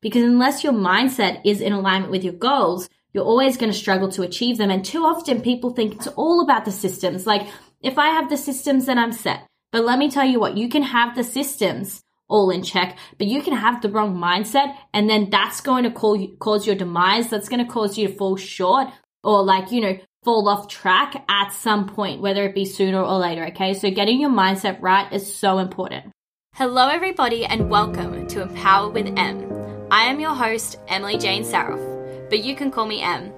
Because unless your mindset is in alignment with your goals, you're always going to struggle to achieve them. And too often people think it's all about the systems. Like, if I have the systems, then I'm set. But let me tell you what, you can have the systems all in check, but you can have the wrong mindset and then that's going to you, cause your demise. That's going to cause you to fall short or like, you know, fall off track at some point, whether it be sooner or later. Okay. So getting your mindset right is so important. Hello, everybody, and welcome to Empower with M. I am your host, Emily Jane Saroff, but you can call me M.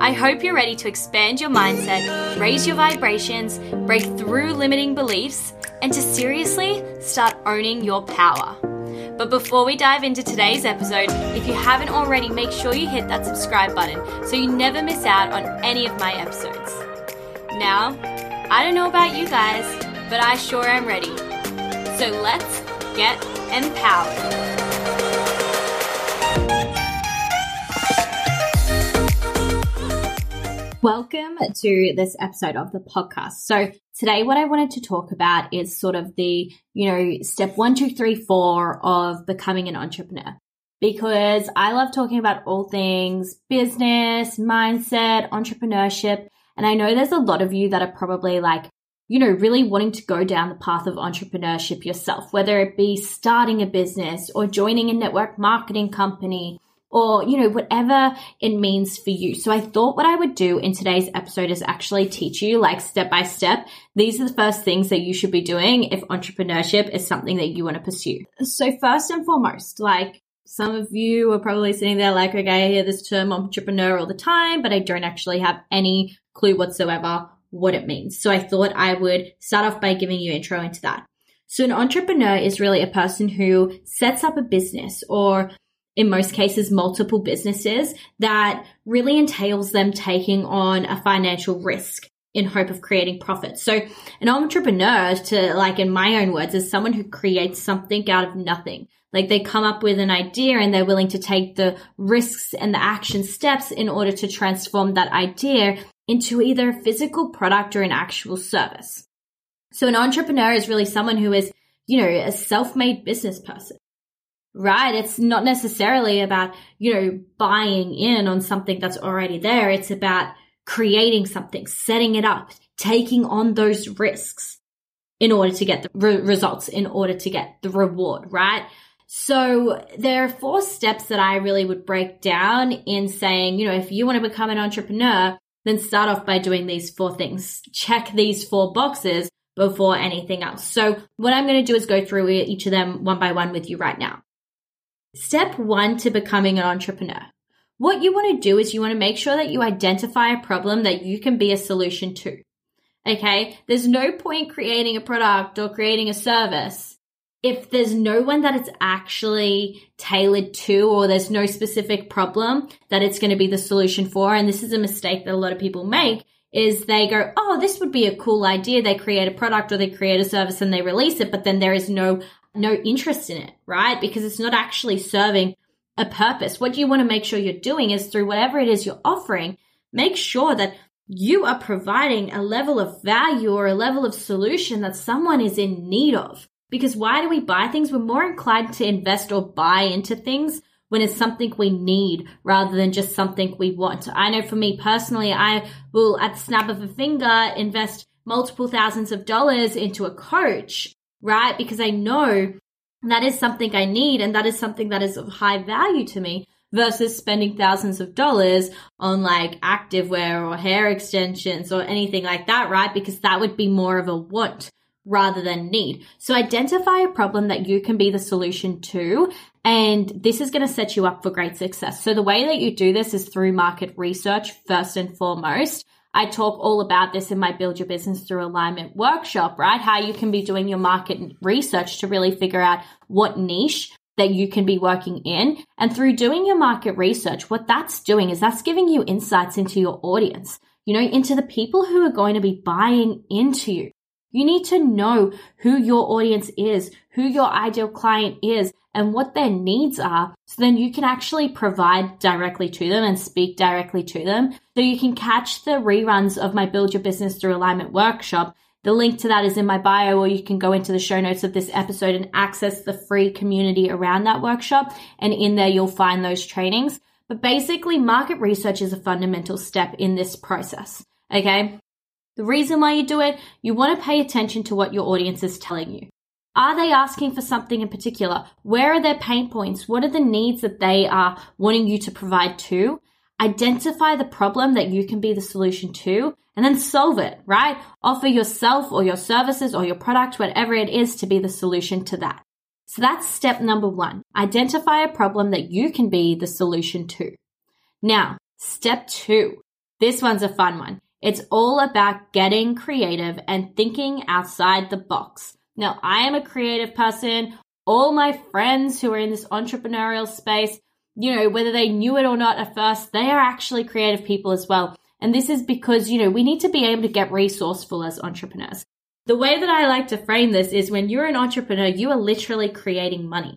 I hope you're ready to expand your mindset, raise your vibrations, break through limiting beliefs, and to seriously start owning your power. But before we dive into today's episode, if you haven't already, make sure you hit that subscribe button so you never miss out on any of my episodes. Now, I don't know about you guys, but I sure am ready. So let's get empowered. Welcome to this episode of the podcast. So today what I wanted to talk about is sort of the, you know, step one, two, three, four of becoming an entrepreneur. Because I love talking about all things business, mindset, entrepreneurship. And I know there's a lot of you that are probably like, you know, really wanting to go down the path of entrepreneurship yourself, whether it be starting a business or joining a network marketing company or, you know, whatever it means for you. So I thought what I would do in today's episode is actually teach you like step by step. These are the first things that you should be doing if entrepreneurship is something that you want to pursue. So first and foremost, like some of you are probably sitting there like, okay, I hear this term entrepreneur all the time, but I don't actually have any clue whatsoever what it means. So I thought I would start off by giving you intro into that. So an entrepreneur is really a person who sets up a business or in most cases, multiple businesses that really entails them taking on a financial risk in hope of creating profit. So an entrepreneur to like in my own words is someone who creates something out of nothing. Like they come up with an idea and they're willing to take the risks and the action steps in order to transform that idea into either a physical product or an actual service. So an entrepreneur is really someone who is, you know, a self-made business person right? It's not necessarily about, you know, buying in on something that's already there. It's about creating something, setting it up, taking on those risks in order to get the re- results, in order to get the reward, right? So there are four steps that I really would break down in saying, you know, if you want to become an entrepreneur, then start off by doing these four things. Check these four boxes before anything else. So what I'm going to do is go through each of them one by one with you right now. Step one to becoming an entrepreneur. What you want to do is you want to make sure that you identify a problem that you can be a solution to. Okay. There's no point creating a product or creating a service if there's no one that it's actually tailored to or there's no specific problem that it's going to be the solution for. And this is a mistake that a lot of people make is they go, Oh, this would be a cool idea. They create a product or they create a service and they release it, but then there is no no interest in it, right? Because it's not actually serving a purpose. What you want to make sure you're doing is through whatever it is you're offering, make sure that you are providing a level of value or a level of solution that someone is in need of. Because why do we buy things? We're more inclined to invest or buy into things when it's something we need rather than just something we want. I know for me personally, I will at the snap of a finger invest multiple thousands of dollars into a coach right? Because I know that is something I need and that is something that is of high value to me versus spending thousands of dollars on like activewear or hair extensions or anything like that, right? Because that would be more of a want rather than need. So identify a problem that you can be the solution to. And this is going to set you up for great success. So the way that you do this is through market research first and foremost. I talk all about this in my Build Your Business Through Alignment workshop, right? How you can be doing your market research to really figure out what niche that you can be working in. And through doing your market research, what that's doing is that's giving you insights into your audience, you know, into the people who are going to be buying into you. You need to know who your audience is, who your ideal client is, and what their needs are. So then you can actually provide directly to them and speak directly to them. So you can catch the reruns of my Build Your Business Through Alignment workshop The link to that is in my bio, or you can go into the show notes of this episode and access the free community around that workshop. And in there, you'll find those trainings. But basically, market research is a fundamental step in this process. Okay. The reason why you do it, you want to pay attention to what your audience is telling you. Are they asking for something in particular? Where are their pain points? What are the needs that they are wanting you to provide to? Identify the problem that you can be the solution to and then solve it, right? Offer yourself or your services or your product, whatever it is to be the solution to that. So that's step number one. Identify a problem that you can be the solution to. Now, step two. This one's a fun one. It's all about getting creative and thinking outside the box. Now, I am a creative person. All my friends who are in this entrepreneurial space, you know, whether they knew it or not at first, they are actually creative people as well. And this is because, you know, we need to be able to get resourceful as entrepreneurs. The way that I like to frame this is when you're an entrepreneur, you are literally creating money,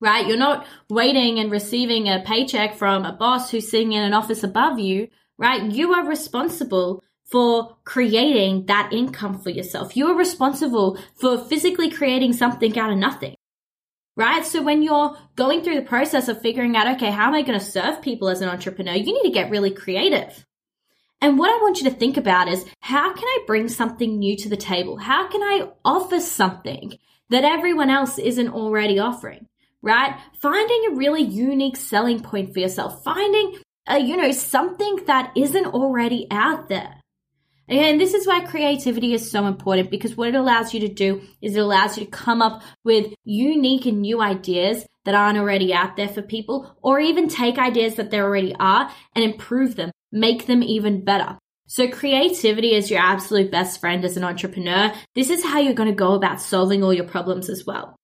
right? You're not waiting and receiving a paycheck from a boss who's sitting in an office above you, right? You are responsible for creating that income for yourself. You are responsible for physically creating something out of nothing. Right? So when you're going through the process of figuring out, okay, how am I going to serve people as an entrepreneur? You need to get really creative. And what I want you to think about is how can I bring something new to the table? How can I offer something that everyone else isn't already offering? Right? Finding a really unique selling point for yourself. Finding, a, you know, something that isn't already out there. And this is why creativity is so important because what it allows you to do is it allows you to come up with unique and new ideas that aren't already out there for people, or even take ideas that there already are and improve them, make them even better. So creativity is your absolute best friend as an entrepreneur. This is how you're going to go about solving all your problems as well.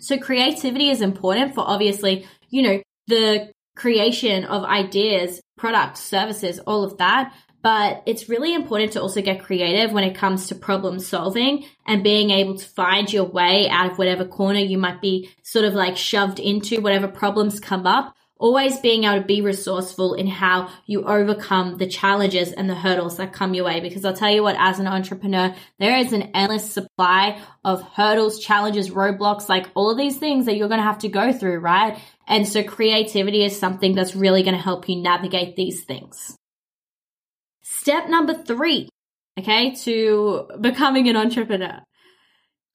So creativity is important for obviously, you know, the creation of ideas, products, services, all of that but it's really important to also get creative when it comes to problem solving and being able to find your way out of whatever corner you might be sort of like shoved into, whatever problems come up. Always being able to be resourceful in how you overcome the challenges and the hurdles that come your way. Because I'll tell you what, as an entrepreneur, there is an endless supply of hurdles, challenges, roadblocks, like all of these things that you're going to have to go through, right? And so creativity is something that's really going to help you navigate these things. Step number three, okay, to becoming an entrepreneur.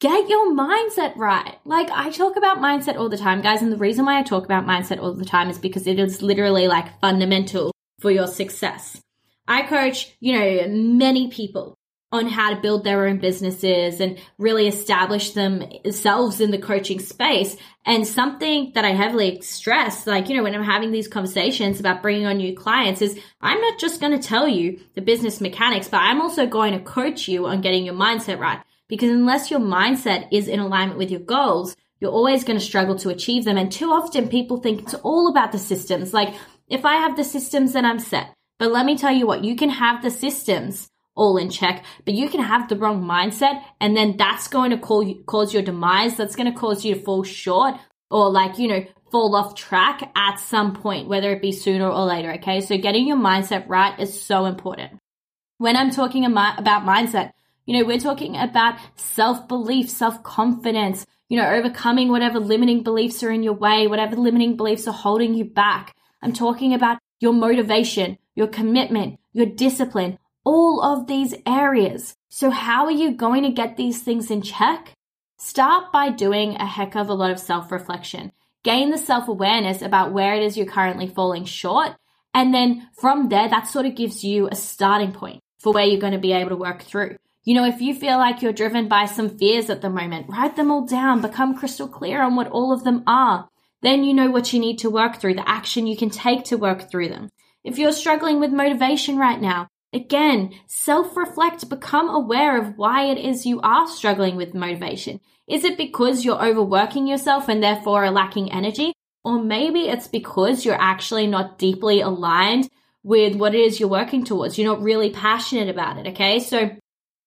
Get your mindset right. Like I talk about mindset all the time, guys. And the reason why I talk about mindset all the time is because it is literally like fundamental for your success. I coach, you know, many people on how to build their own businesses and really establish themselves in the coaching space. And something that I heavily stress, like, you know, when I'm having these conversations about bringing on new clients is I'm not just going to tell you the business mechanics, but I'm also going to coach you on getting your mindset right. Because unless your mindset is in alignment with your goals, you're always going to struggle to achieve them. And too often people think it's all about the systems. Like, if I have the systems, then I'm set. But let me tell you what, you can have the systems all in check, but you can have the wrong mindset and then that's going to you, cause your demise. That's going to cause you to fall short or like, you know, fall off track at some point, whether it be sooner or later. Okay. So getting your mindset right is so important. When I'm talking about mindset, you know, we're talking about self belief, self confidence, you know, overcoming whatever limiting beliefs are in your way, whatever limiting beliefs are holding you back. I'm talking about your motivation, your commitment, your discipline, all of these areas. So how are you going to get these things in check? Start by doing a heck of a lot of self reflection. Gain the self awareness about where it is you're currently falling short. And then from there, that sort of gives you a starting point for where you're going to be able to work through. You know, if you feel like you're driven by some fears at the moment, write them all down, become crystal clear on what all of them are. Then you know what you need to work through, the action you can take to work through them. If you're struggling with motivation right now, Again, self reflect, become aware of why it is you are struggling with motivation. Is it because you're overworking yourself and therefore are lacking energy? Or maybe it's because you're actually not deeply aligned with what it is you're working towards. You're not really passionate about it. Okay. So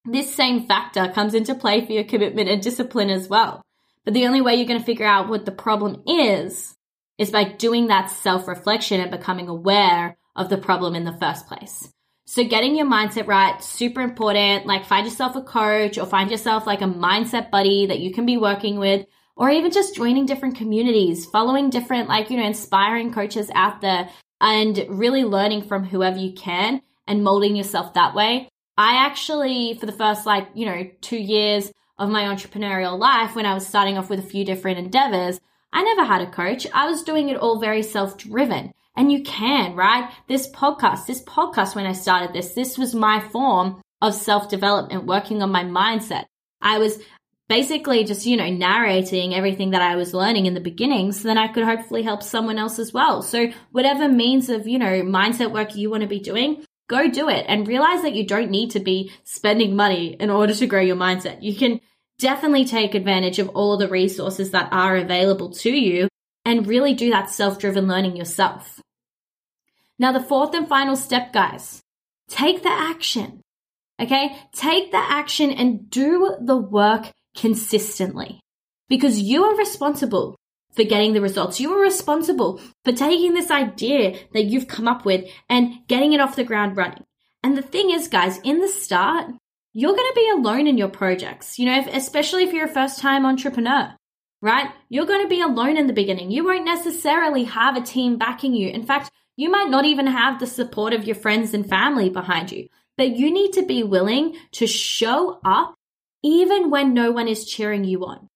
this same factor comes into play for your commitment and discipline as well. But the only way you're going to figure out what the problem is, is by doing that self reflection and becoming aware of the problem in the first place. So getting your mindset right, super important. Like find yourself a coach or find yourself like a mindset buddy that you can be working with or even just joining different communities, following different like, you know, inspiring coaches out there and really learning from whoever you can and molding yourself that way. I actually, for the first like, you know, two years of my entrepreneurial life, when I was starting off with a few different endeavors, I never had a coach. I was doing it all very self driven. And you can, right? This podcast, this podcast, when I started this, this was my form of self development, working on my mindset. I was basically just, you know, narrating everything that I was learning in the beginning so then I could hopefully help someone else as well. So whatever means of, you know, mindset work you want to be doing, go do it and realize that you don't need to be spending money in order to grow your mindset. You can definitely take advantage of all of the resources that are available to you and really do that self-driven learning yourself. Now, the fourth and final step, guys, take the action. Okay. Take the action and do the work consistently because you are responsible for getting the results. You are responsible for taking this idea that you've come up with and getting it off the ground running. And the thing is, guys, in the start, you're going to be alone in your projects, you know, if, especially if you're a first time entrepreneur, right? You're going to be alone in the beginning. You won't necessarily have a team backing you. In fact, you might not even have the support of your friends and family behind you, but you need to be willing to show up even when no one is cheering you on.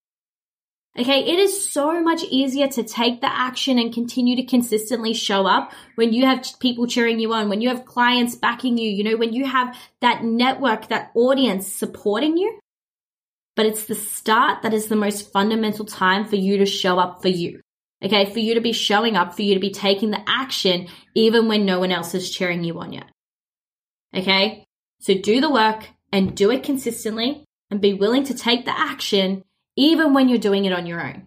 Okay, it is so much easier to take the action and continue to consistently show up when you have people cheering you on, when you have clients backing you, you know, when you have that network, that audience supporting you. But it's the start that is the most fundamental time for you to show up for you. Okay, for you to be showing up, for you to be taking the action even when no one else is cheering you on yet. Okay, so do the work and do it consistently and be willing to take the action even when you're doing it on your own.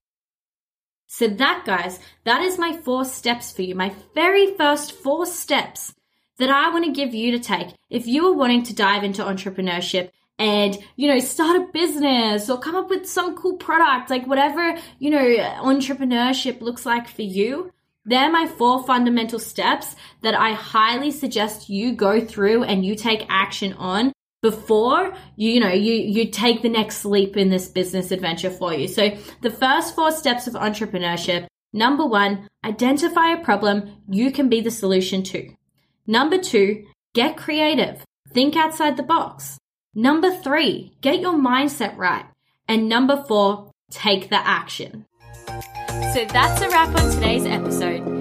So that guys, that is my four steps for you. My very first four steps that I want to give you to take if you are wanting to dive into entrepreneurship and, you know, start a business or come up with some cool product, like whatever, you know, entrepreneurship looks like for you. They're my four fundamental steps that I highly suggest you go through and you take action on before you, you know you you take the next leap in this business adventure for you. So the first four steps of entrepreneurship number one identify a problem you can be the solution to. Number two get creative. Think outside the box. Number three get your mindset right. And number four take the action. So that's a wrap on today's episode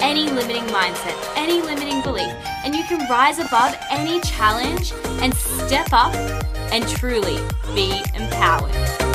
any limiting mindset, any limiting belief, and you can rise above any challenge and step up and truly be empowered.